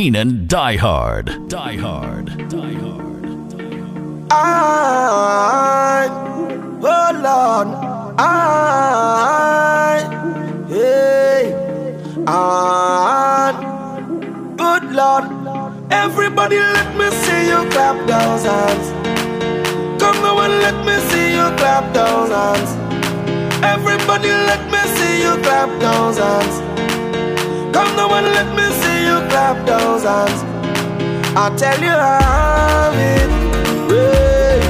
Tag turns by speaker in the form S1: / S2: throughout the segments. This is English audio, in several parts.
S1: Keinon Die Hard. Die Hard. Die Hard.
S2: I, oh Lord, I, hey, I, good Lord. Everybody, let me see you clap those hands. Come now and let me see you clap those hands. Everybody, let me see you clap those hands. Come now and let me see clap those hands. I tell you how it, hey,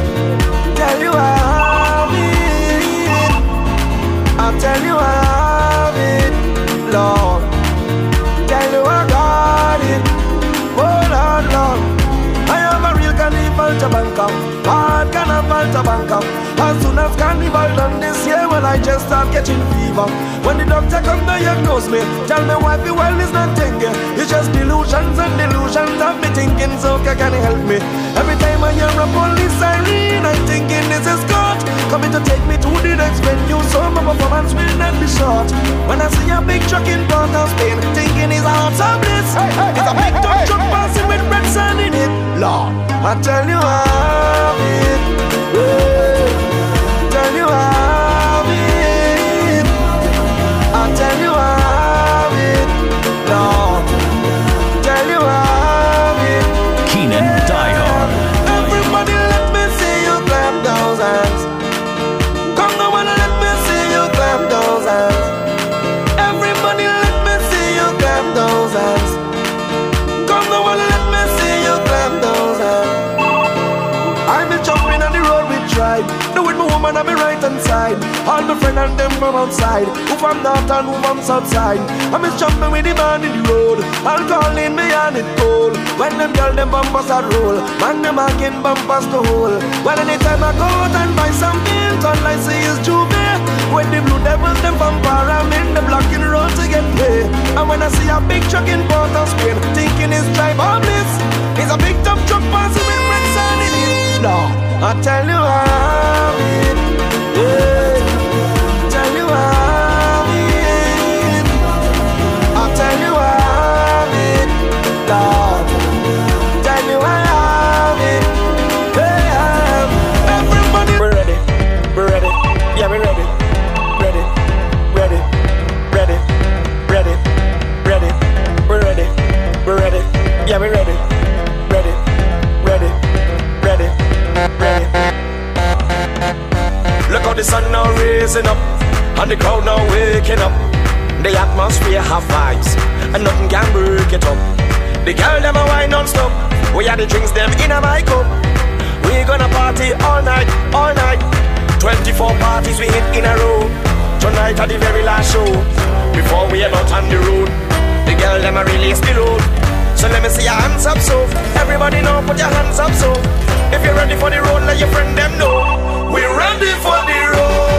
S2: tell you how it. I tell you how it, Lord. Tell you I got it, oh Lord, Lord. I am a real carnival tabanca, hard carnival tabanca. As soon as carnival done this year, well I just start catching fever. When the doctor come diagnose me, tell me why the world is not thinking. It's just delusions and delusions of me thinking, so can you help me? Every time I hear a police siren, I'm thinking this is God coming to take me to the next venue, so my performance will not be short. When I see a big truck in Port of Spain, thinking it's heart of bliss. It's a big dump truck passing with red sand in it. Lord, I tell you how it, yeah. Tell you and them from outside. Who from north and who from south side. I be jumping with the man in the road. I'll call in me and it cold. When them girl them bumpers are roll. Man them again bumpers to hole. Well anytime I go out and buy something, all I see is Juve. When the blue devils them from Param the blocking road to get paid. And when I see a big truck in Port of Spain, thinking it's drive bliss. It's a big dump truck passing with red sand in it. No, I tell you how
S3: the sun now raising up, and the crowd now waking up. The atmosphere have vibes, and nothing can break it up. The girl them a wine non-stop. We had the drinks them in a my cup. We gonna party all night, all night. 24 parties we hit in a row. Tonight at the very last show. Before we head out on the road, the girl them a release the load. So let me see your hands up, so everybody know, put your hands up, so if you're ready for the road, let your friend them know. We're ready for the road.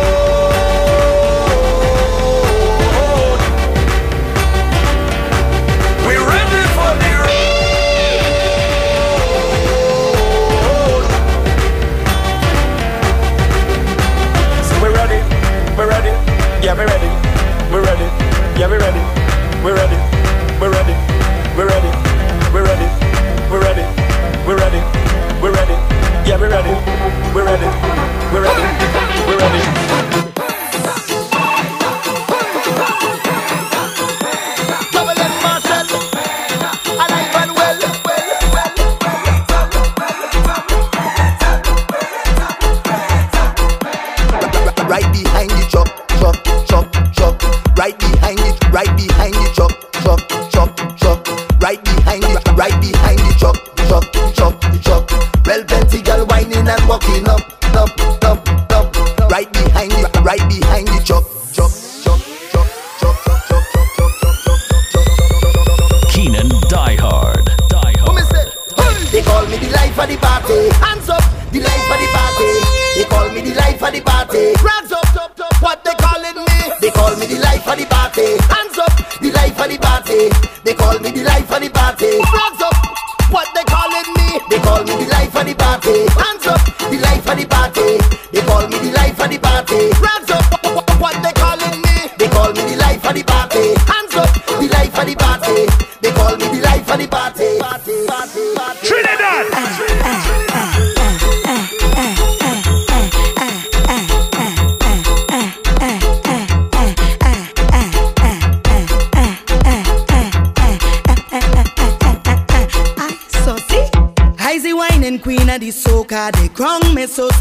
S3: We're ready for the road. So we're ready, we're ready, yeah, we're ready, we're ready, yeah, we're ready, we're ready, we're ready, we're ready, we're ready, we're ready, we're ready, we're ready, yeah, we're ready, we're ready, we're ready, we're ready.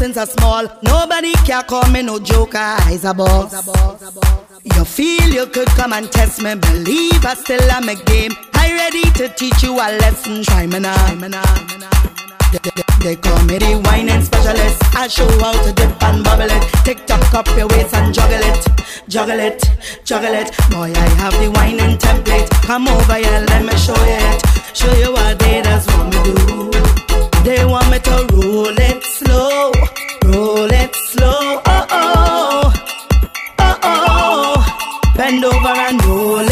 S2: since I small. Nobody can call me no joker. I's a boss. You feel you could come and test me. Believe I still am a game. I ready to teach you a lesson. Try me now. They, they, they call me the whining specialist. I show how to dip and bubble it. Tick tock up your waist and juggle it. Juggle it, juggle it. Boy, I have the whining template. Come over here, let me show you it. Show you what they that's what me do. They want me to roll it slow, roll it slow. Oh oh, oh oh. Bend over and roll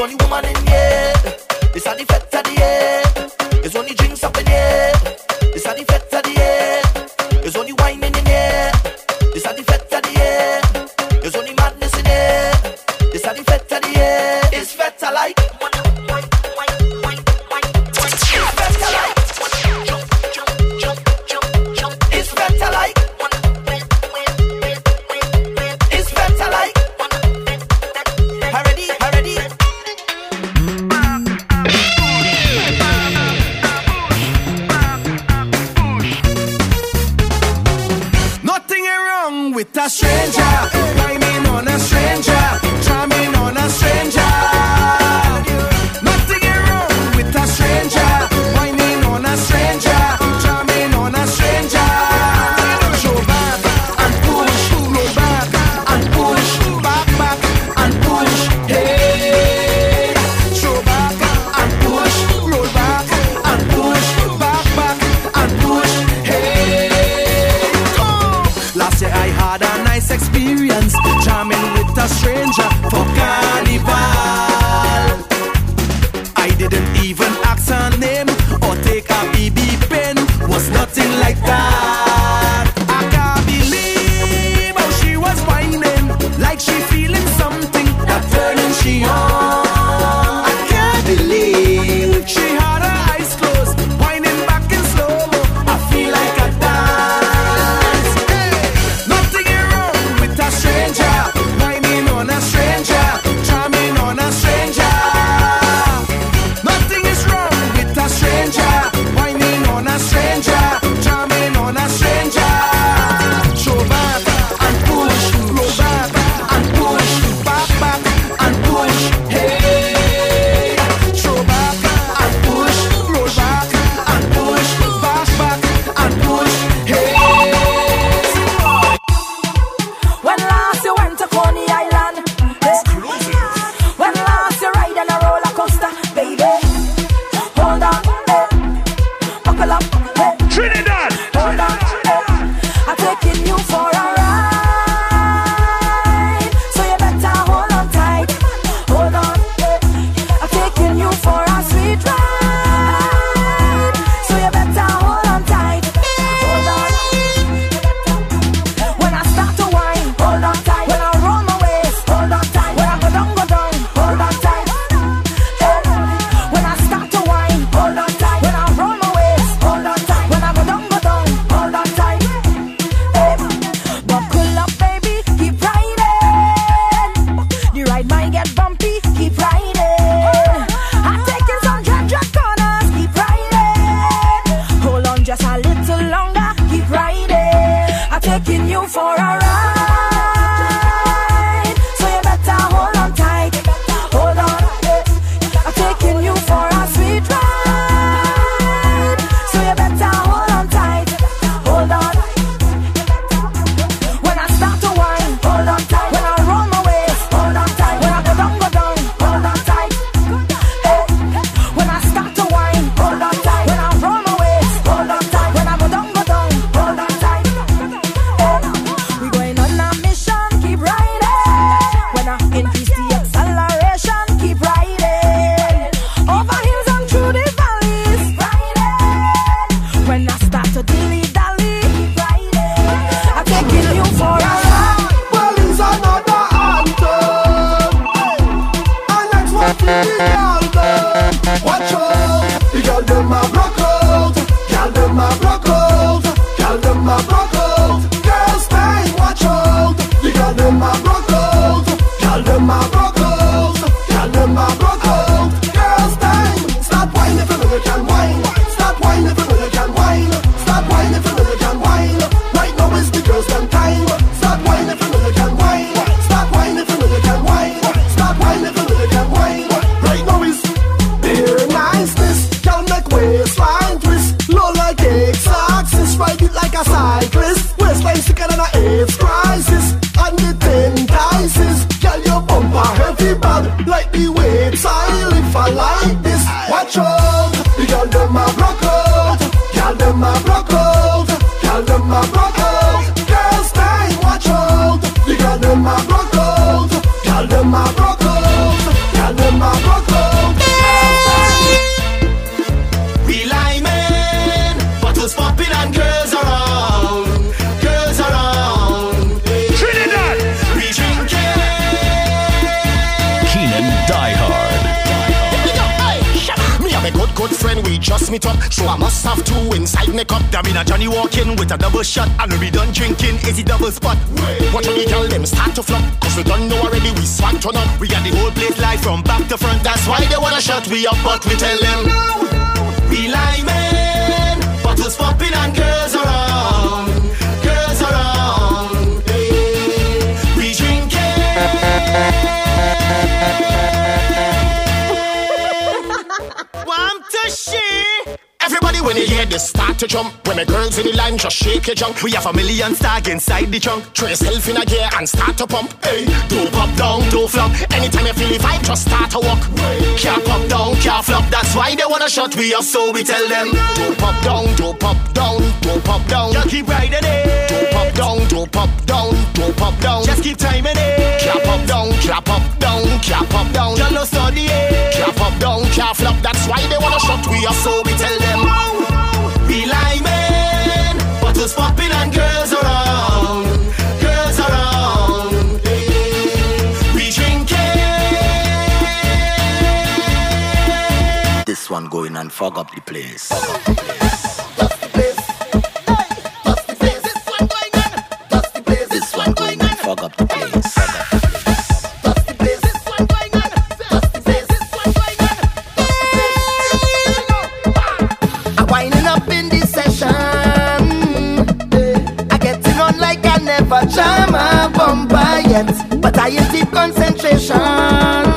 S4: only woman in
S5: bad. Like the weights I lift I like this. Watch out. The girl them a rock out. Girl them a rock out. Girl them a rock
S6: up. So I must have two inside my cup. There been a Johnny walking with a double shot. And we done drinking, is double spot. Watch the girl them start to flop. Cause we don't know already, we swag turn up. We got the whole place live from back to front. That's why they wanna shut we up, but we tell them. We lying, bottles popping and girls around, girls around. Hey, we drinking. When you hear this start to jump. When the girls in the line just shake your junk. We have a million stag inside the trunk Throw yourself in a gear and start to pump. Hey, don't pop down, don't flop. Anytime you feel the vibe, just start to walk. Can't pop down, can't flop. That's why they wanna shut we up So we tell them Don't pop down, don't pop down, don't pop down. Just keep riding it. Don't pop down, don't pop down, don't pop down. Just keep timing it. Can't pop down, can't pop down, can't pop down. Just no study it Can't pop down, can't flop. That's why they wanna shut we up So we tell them we lying, bottles popping and girls around, girls around. We drinking.
S7: This one going and fog up the place. This
S3: never jam a bumper yet, but I in deep concentration.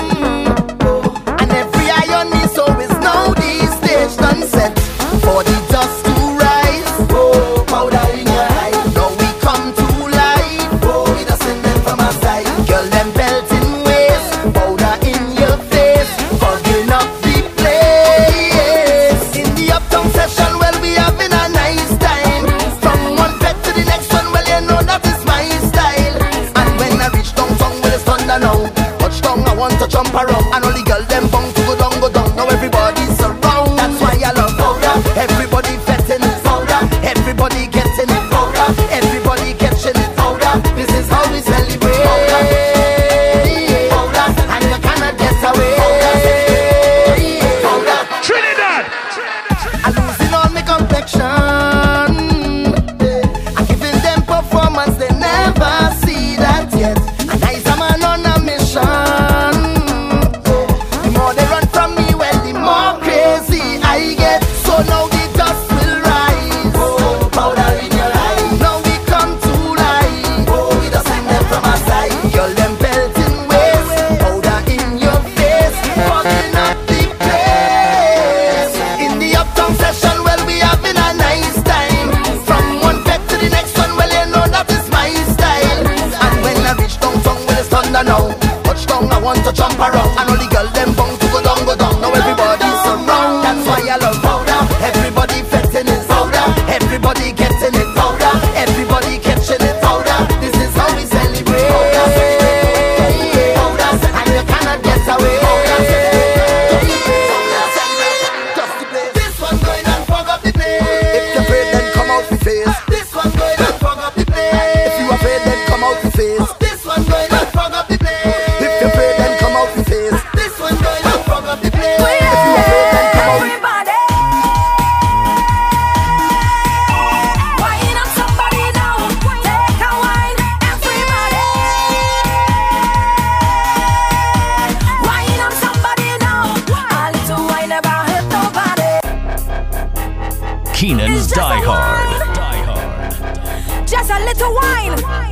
S3: It's a
S8: wine.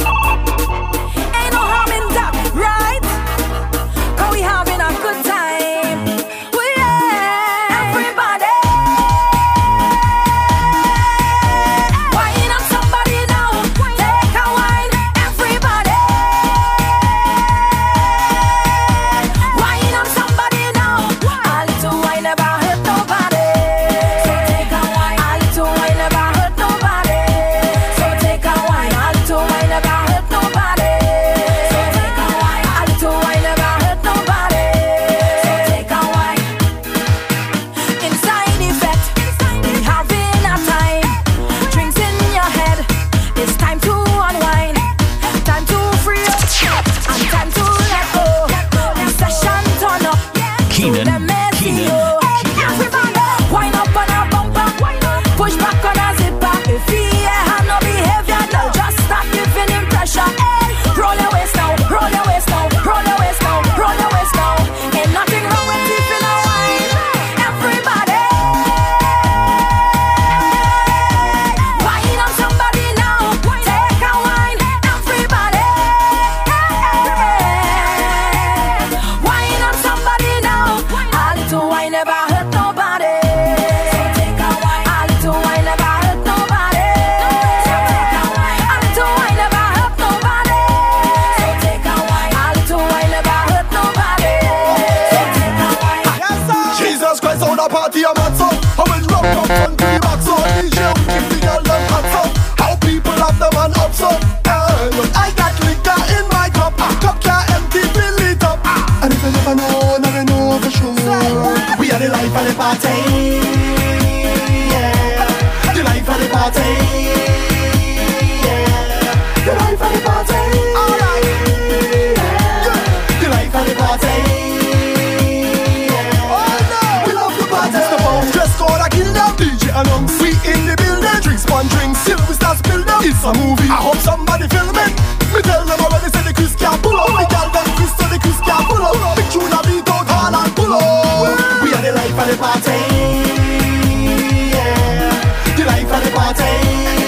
S8: and drinks. Silver stars build up.
S9: It's a movie. I hope somebody film it. Me tell them already say the Chris can pull up. Me tell them Chris say the Chris can pull up. Me tune a beat out hall and pull up. We are the life of the party. Yeah, the life of the party.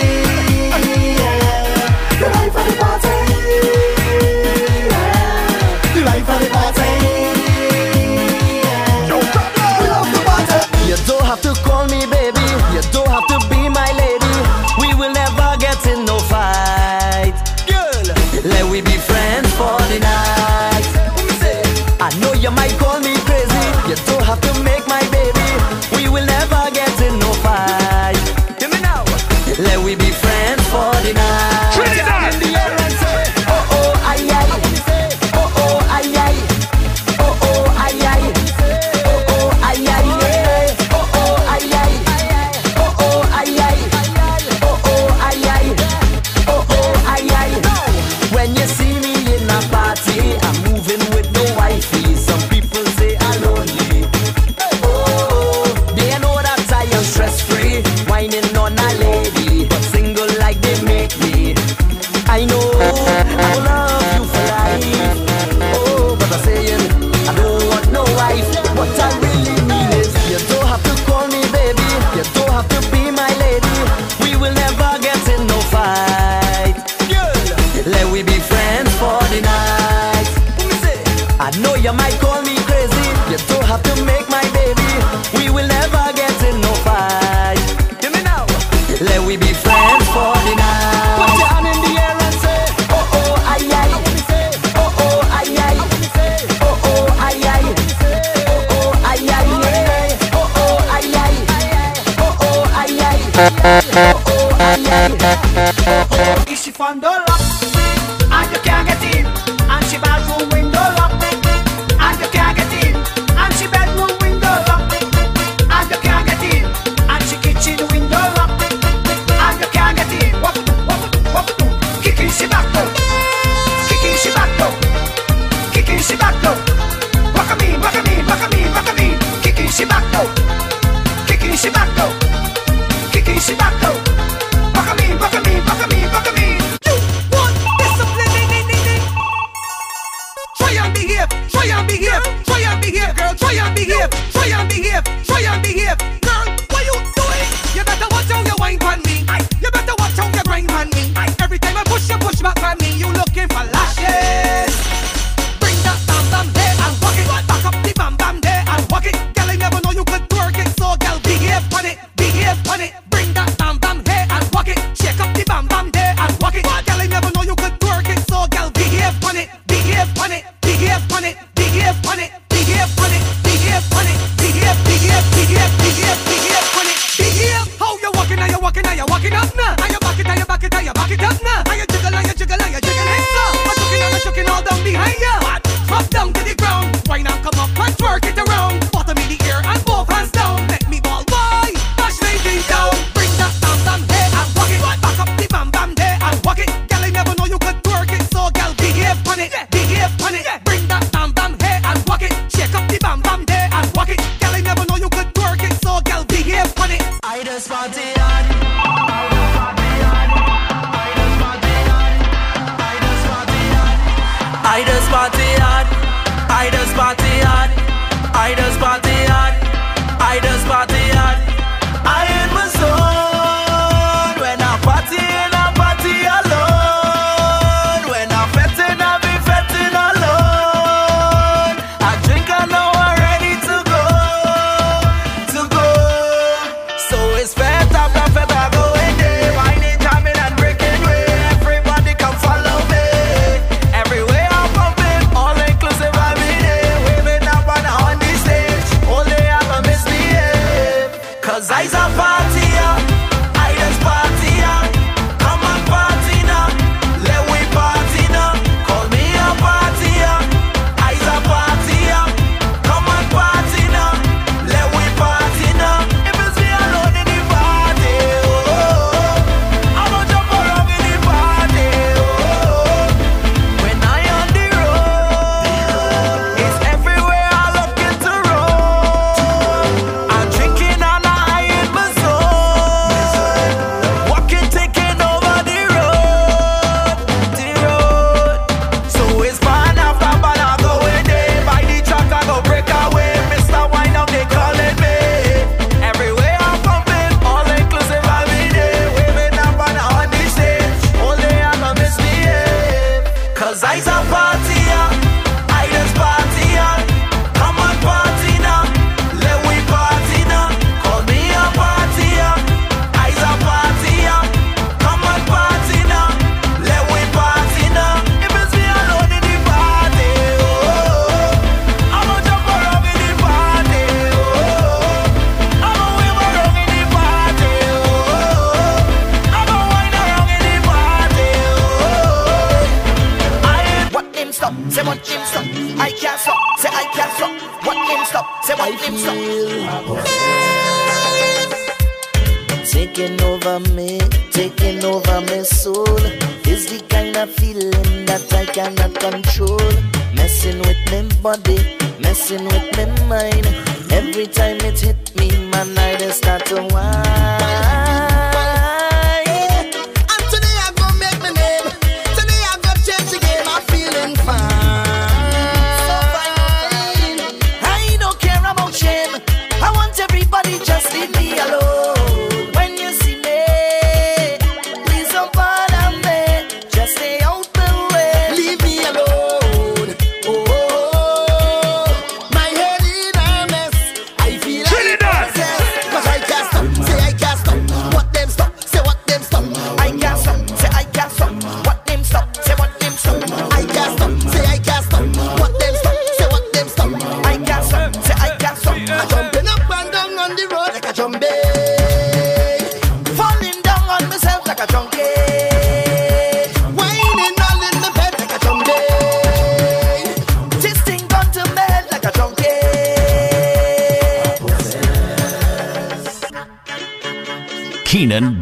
S10: Is? And
S9: you can't get in. And she bathroom window lock. And you can't get in. Seiser Party.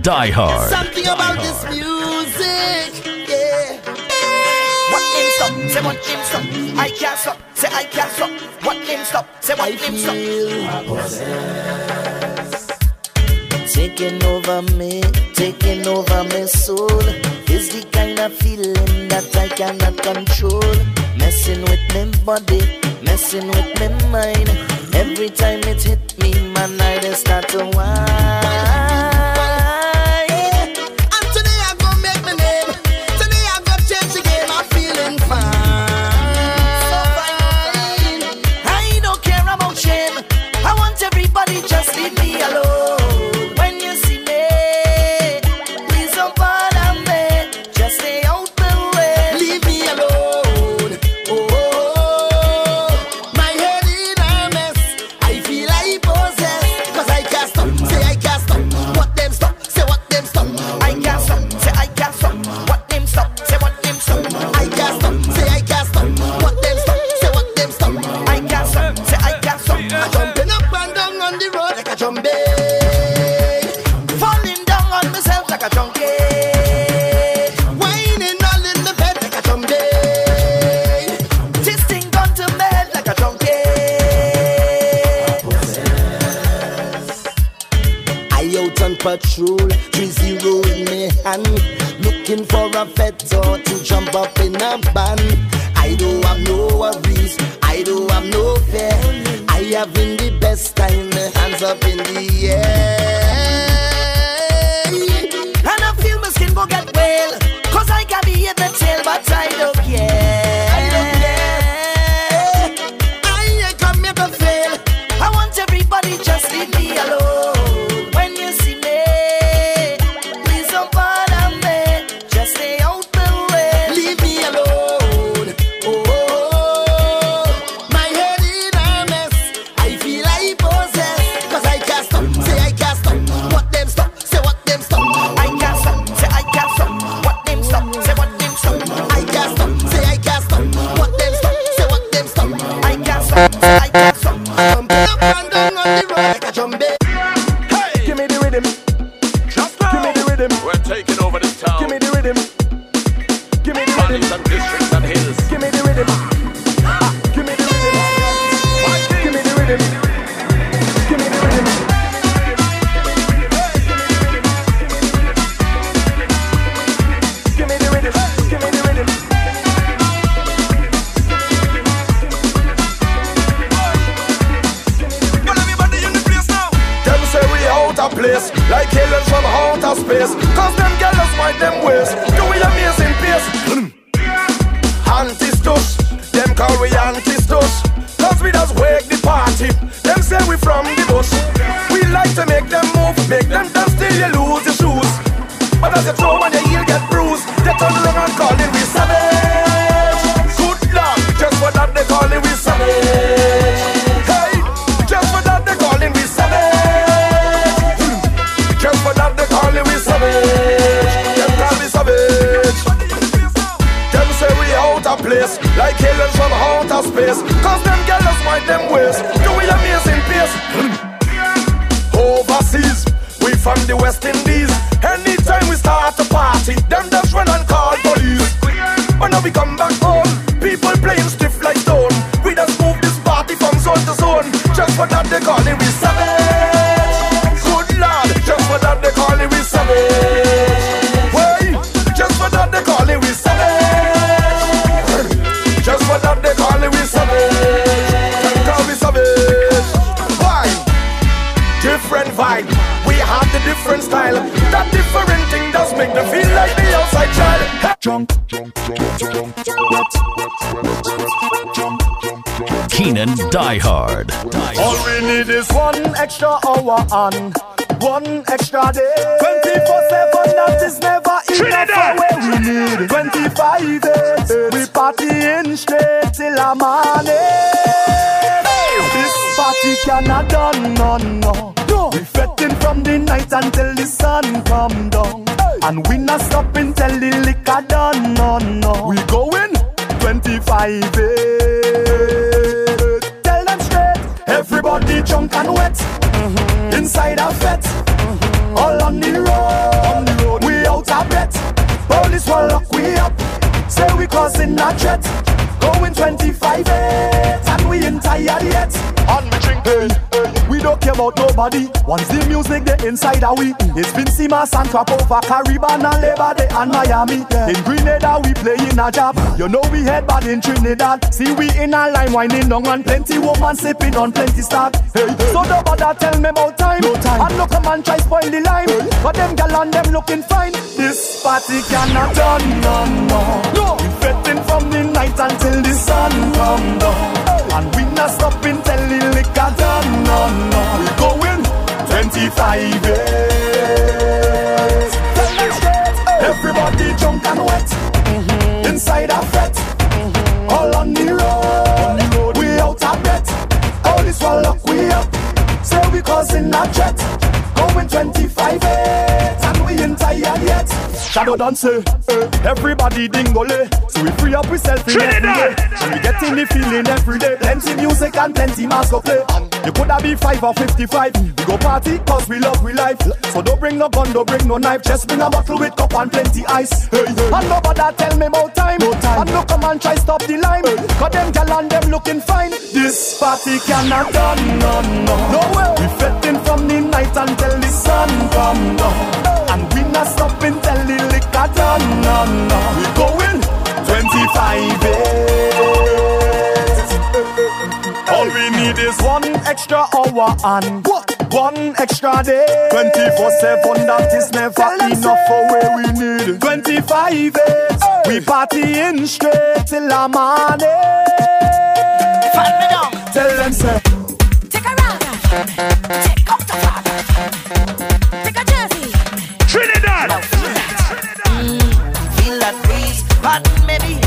S9: Die Hard.
S2: Something Die about
S1: hard.
S3: this music, yeah.
S11: What name stop? Say what name stop? I can't stop. Say I can't stop. What name stop? Say what I name stop?
S2: Taking over me, taking over my soul is the kind of feeling that I cannot control. Messing with my body, messing with my mind. Every time it hit me, man, I just start to whine.
S3: Me
S11: feel
S3: like
S12: the outside child. Hey. Jump, jump, jump, jump, jump,
S1: jump. Keinon Die Hard.
S12: All we need is one extra hour on. One extra day. 24-7, that is never Trinidad. enough. We need 25 days. We party in straight till I'm on it party cannot done no. no. We fettin' from the night until the sun come down. And we not stopping till the liquor done, no, no. We going 25 eight. Tell them straight, everybody drunk and wet. Mm-hmm. Inside a fet, mm-hmm. all on the road. On the road. We out a bet, police will lock we up. Say we causing a threat. Going 25 8, and we ain't tired yet. On me drink, hey, hey. We don't care about nobody. Once the music they inside are we. It's been Vincima, San Cracova, Caribbean, and Labor Day and Miami. In Grenada we play in a job. You know we head bad in Trinidad. See we in a line winding down and plenty woman sipping on plenty stock. Hey, so nobody tell me about time. No time. And no come and try spoil the line. But them gal and them looking fine. This party cannot done no more. No. We fretting from the night until the sun come down. And we not stopping till the liquor done no no. We going 25 years. Tell them straight. Everybody drunk and wet. Mm-hmm. Inside a fret. Mm-hmm. All on the road. We out of bet. All this while lock we up. Say we causing a threat. Going 25 eight, and we ain't tired yet. Shadow dance, eh, everybody dingolay. So we free up ourselves in every day. And we getting the feeling every day. Plenty music and plenty mask go play. You coulda be five or 55. We go party cause we love we life. So don't bring no gun, don't bring no knife. Just bring a bottle with cup and plenty ice. Hey, hey. And nobody tell me about time. No time. And no come and try stop the line. Cause them gal and them looking fine. This party cannot done, no, no. No way. We fretting from the night until the sun come down. We not stopping till the liquor done, no, no. We going 25 days. All we need is one extra hour and one extra day. 24 7, that is never enough for where we need. 25 days, we partying straight till the morning.
S11: Find me down.
S12: Tell them, say,
S11: Take a ride. Take off the flag. Take a jersey.
S12: Trinidad.
S11: Feel that breeze, but maybe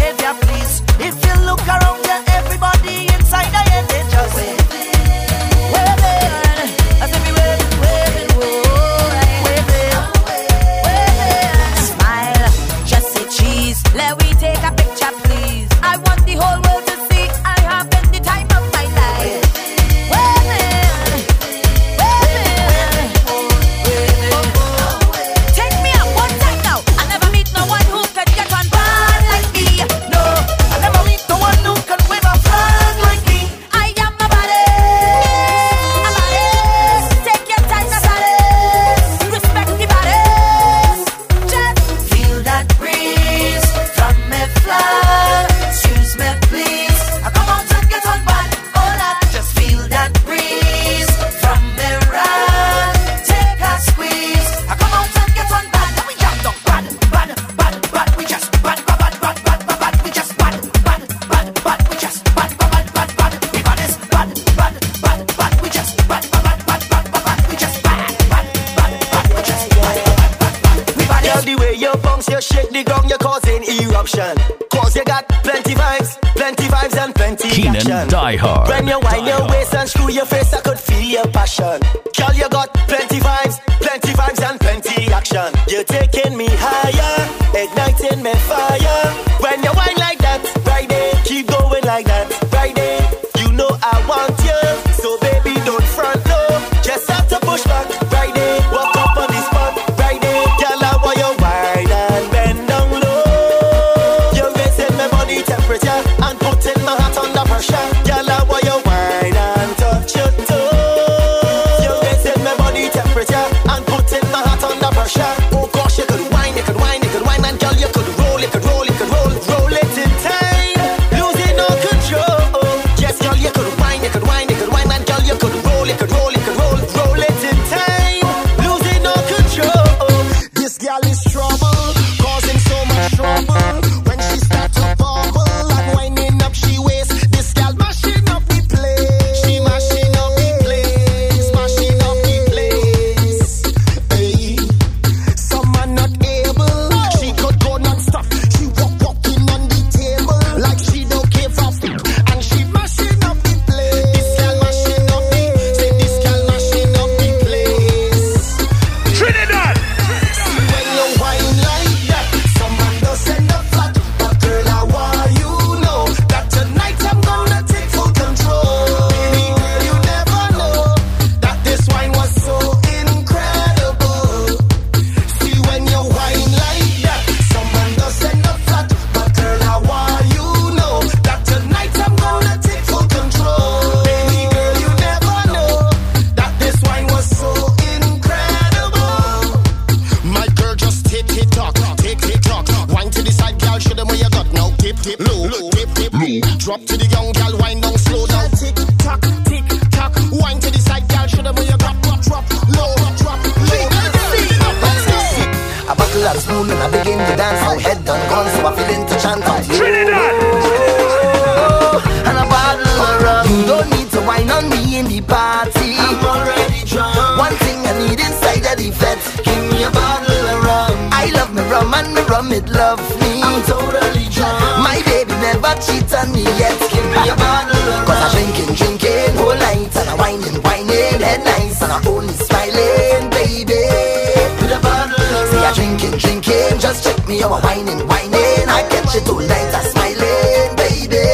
S11: me out,
S3: whining, whining. I catch you all night, I smiling, baby.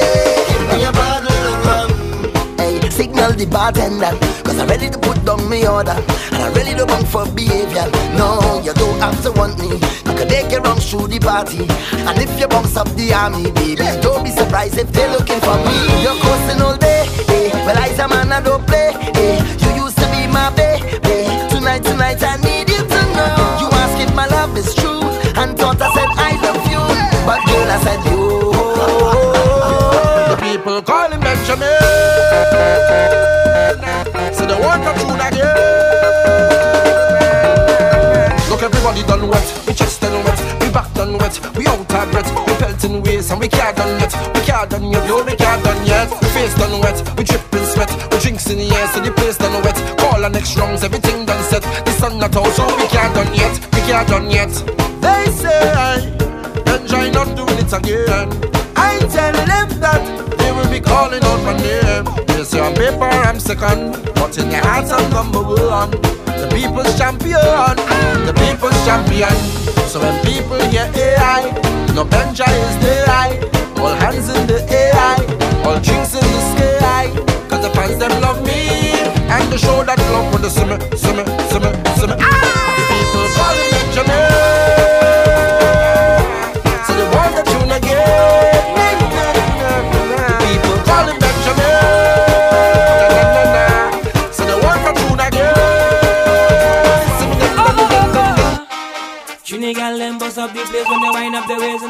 S3: Give me a bottle of rum. Hey, signal the bartender, cause I'm ready to put down my order. And I'm ready to bunk for behavior. No, you don't have to want me. You can take your wrongs through the party. And if you bounce up the army, baby, don't be surprised if they're looking for me. You're coasting all day, eh? Well, I's a man, I don't play, eh? I said you.
S13: The people call him Benjamin. So they want to tune again. Look, everybody done wet. We chest done wet. We back done wet. We out of breath. We pelting ways and we can't done yet. We can't done yet. Yo, we can't done yet. We face done wet. We dripping sweat. We drinks in the air, so the place done wet. Call our next rounds, everything done set. The sun not out, so we can't done yet. We can't done yet. It again. I tell them that they will be calling out my name. They say on paper I'm second, but in their hearts I'm number one. The people's champion, the people's champion. So when people hear AI, no Benja is the eye. All hands in the AI, all drinks in the sky. Cause the fans them love me, and the show that love when see me, see me, see me. The people calling me Jamaica.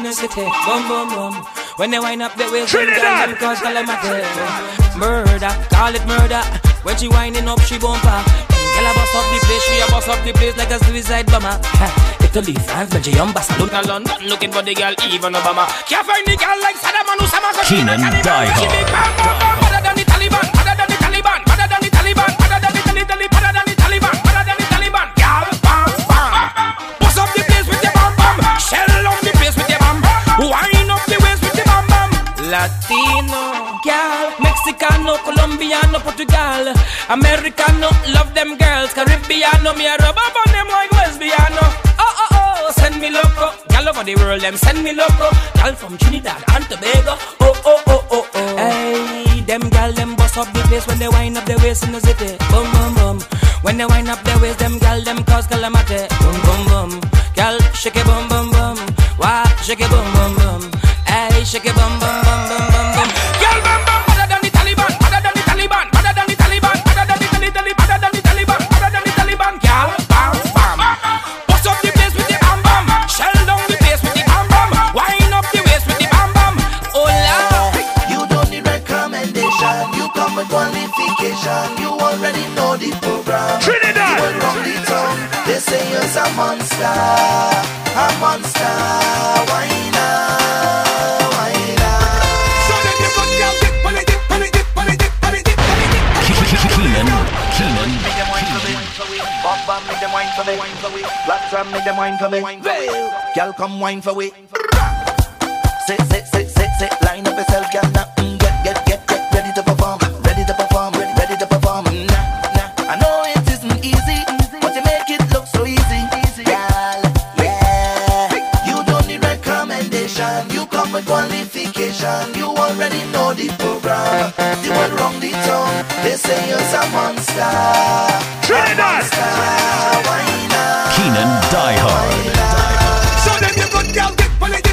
S13: The
S8: ways in the city. Boom, boom, boom. When they wind up the ways, them gal them cause calamity. Murder, call it murder. When she winding up, she bumper. Girl a bust up the place, she a bust up the place like a suicide bomber. Italy, France, Belgium, Barcelona, London, looking for the girl, even Obama. Can't find the girl like Saddam and Osama. 'cause she
S1: Keenan
S8: the Taliban. Portugal, Americano, love them girls, Caribbeano, me a rub up on them like lesbiano. Oh oh oh, send me loco, girl over the world, them send me loco, Gal from Trinidad and Tobago. Oh oh oh oh oh, hey, them girl them bust up the place when they wind up their waist in the city. Boom boom boom, when they wind up their waist, them girl them cause calamity. Boom boom boom, girl shake it boom boom boom, wah shake it boom boom boom, hey shake it boom boom boom boom boom
S4: it, dip on it, dip on it, dip on it.
S1: Keinon, Keinon,
S11: Make them wine for me. Bop bam, make them wine for me. Wine for me. Black tram, make them wine for me. Girl, come wine for we. Sit, sit, sit, sit, sit. Line up qualification. You already know the program. You went wrong the tongue. They say you're a monster.
S13: Trinidad.
S1: Keinon Die Hard.
S4: So then you got girl dip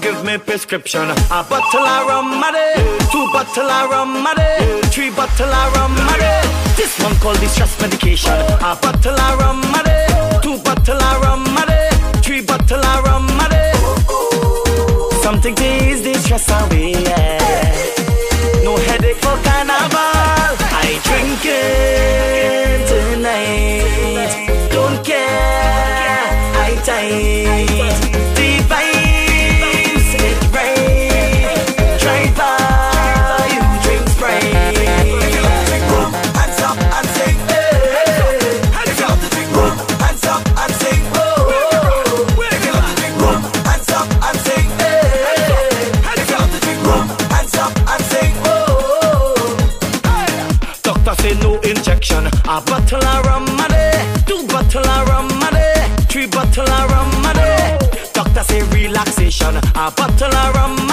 S9: give me prescription. A bottle of rum a day, two bottle of rum a day, three bottle of rum a day. This one called the stress medication. A bottle of rum a day, two bottle of rum a day, three bottle of rum a day. Something to ease the stress away. Yeah. No headache for carnival. I drink it tonight. bottle of rum a day. Doctor say relaxation, a bottle of rum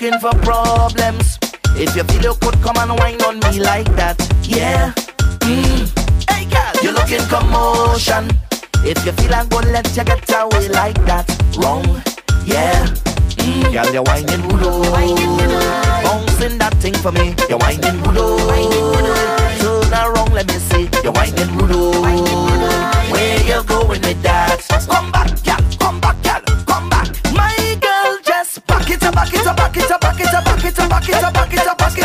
S11: looking for problems. If you feel you could come and whine on me like that, yeah. Mm. Hey girl, you're looking commotion. If you feel I'm gonna let you get away like that, wrong, yeah. Mm. Girl, you're whining good oh. Bouncing that thing for me, you're whining good oh. Turn around, let me see, you're whining good oh. Where you going with that? Come back, girl,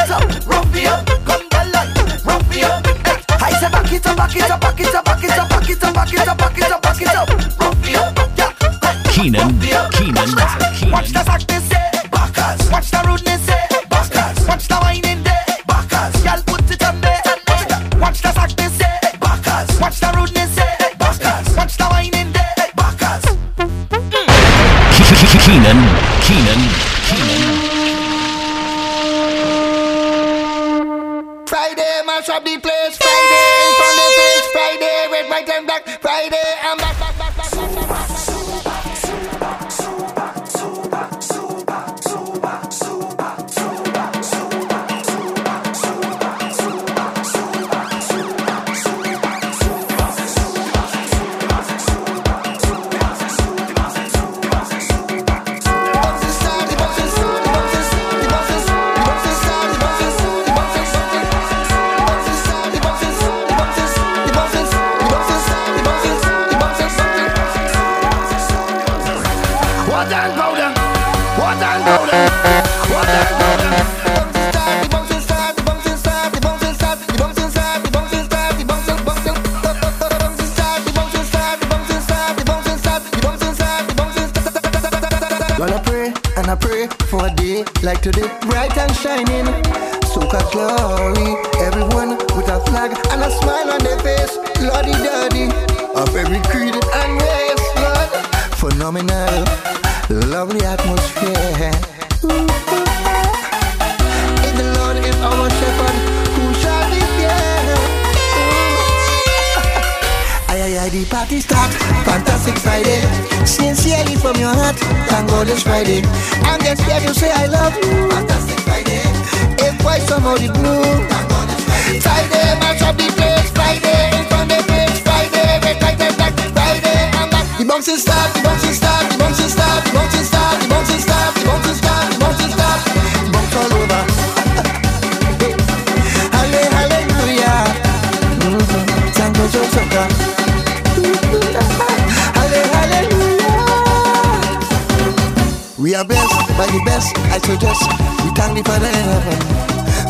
S11: it up, back it up. Rough me up, come girl, like, rough me up. Hey, I say back it up, back it up, back it up, back it up, back it up, back it up, back it up, back it up. Rough me up, yeah.
S1: Keinon, Keinon,
S11: Watch the eh. backers. Watch the rudeness, eh. backers. Watch the whining, there, backers. Y'all put it on there. Watch the softness, say, backers. Watch the rudeness, say, backers. Watch the whining, there, backers.
S1: Keinon,
S14: Keinon, Mash Friday. Sincerely from your heart. Thank God it's Friday. I'm just here to say I love you. Fantastic Friday. If why somebody blue. Thank God it's Friday. Friday, match up the place. Friday, in front of the place. Friday, red, white, and black. Friday, I'm back. The bouncing start, the bouncing start, the bouncing start, the bouncing start, the bouncing start, the bouncing start, the bouncing start. Bounce all over. By the best, I suggest. We thank the Father in heaven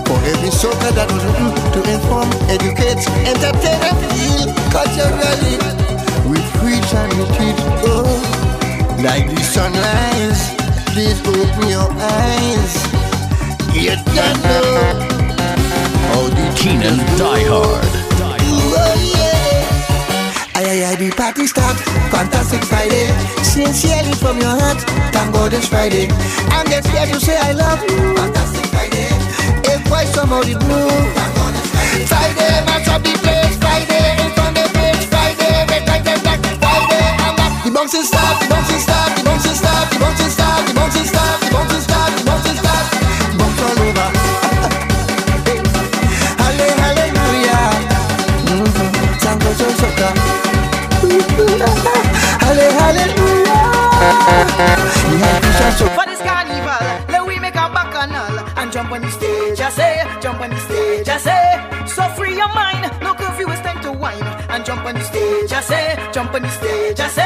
S14: for every soca that was written to inform, educate, entertain, and heal culturally. We preach and teach, oh, like the sunrise. Please open your eyes. You don't know how the
S1: Keinon Die Hard.
S14: The party start. Fantastic Friday. Sincerely from your heart. Thank God it's Friday. I'm just here to say I love you. Fantastic Friday. If why somebody blue. Friday, match up the place. Friday, in front of the place. Friday, red, white, and black. Friday, I'm back. The bouncing start, the bouncing start, the bouncing start, the bouncing start, the bouncing start, the bouncing Hallelujah. For this
S11: carnival, let we make a bacchanal and jump on the stage. I say, jump on the stage. I say, so free your mind. No curfew, it's time to wine and jump on the stage. I say, jump on the stage. I say,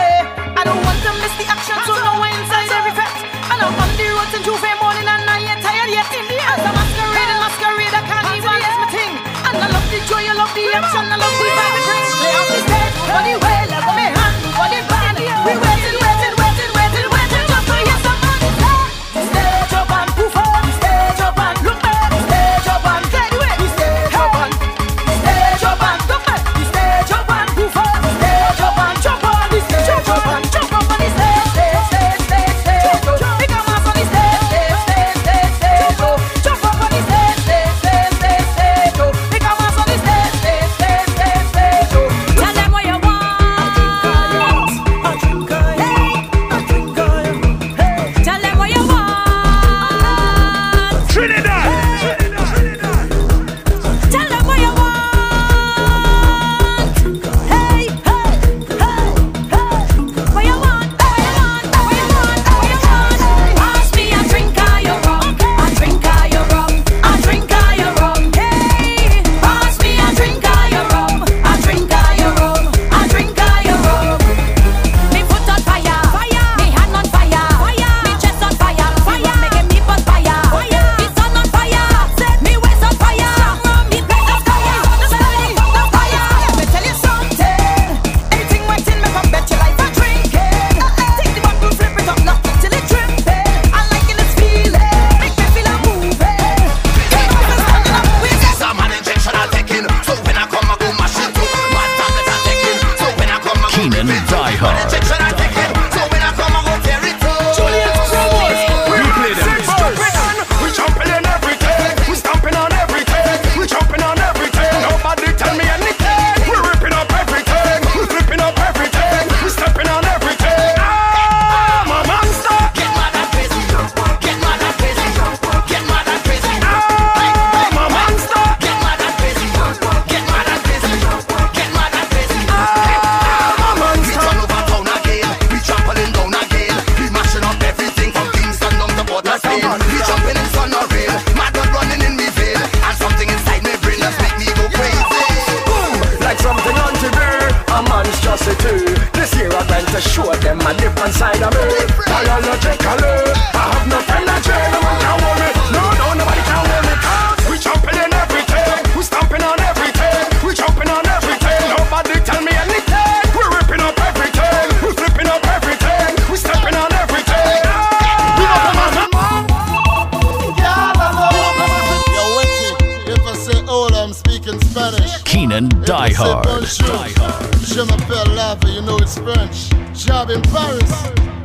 S3: Je m'appelle Lava, you know it's French. Job in Paris.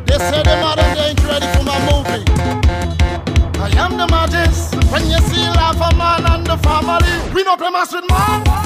S3: They say the model they ain't ready for my movie. I am the majesty. When you see Lava man and the family, we no play mess with man.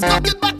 S3: Just it back.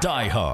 S1: die hard.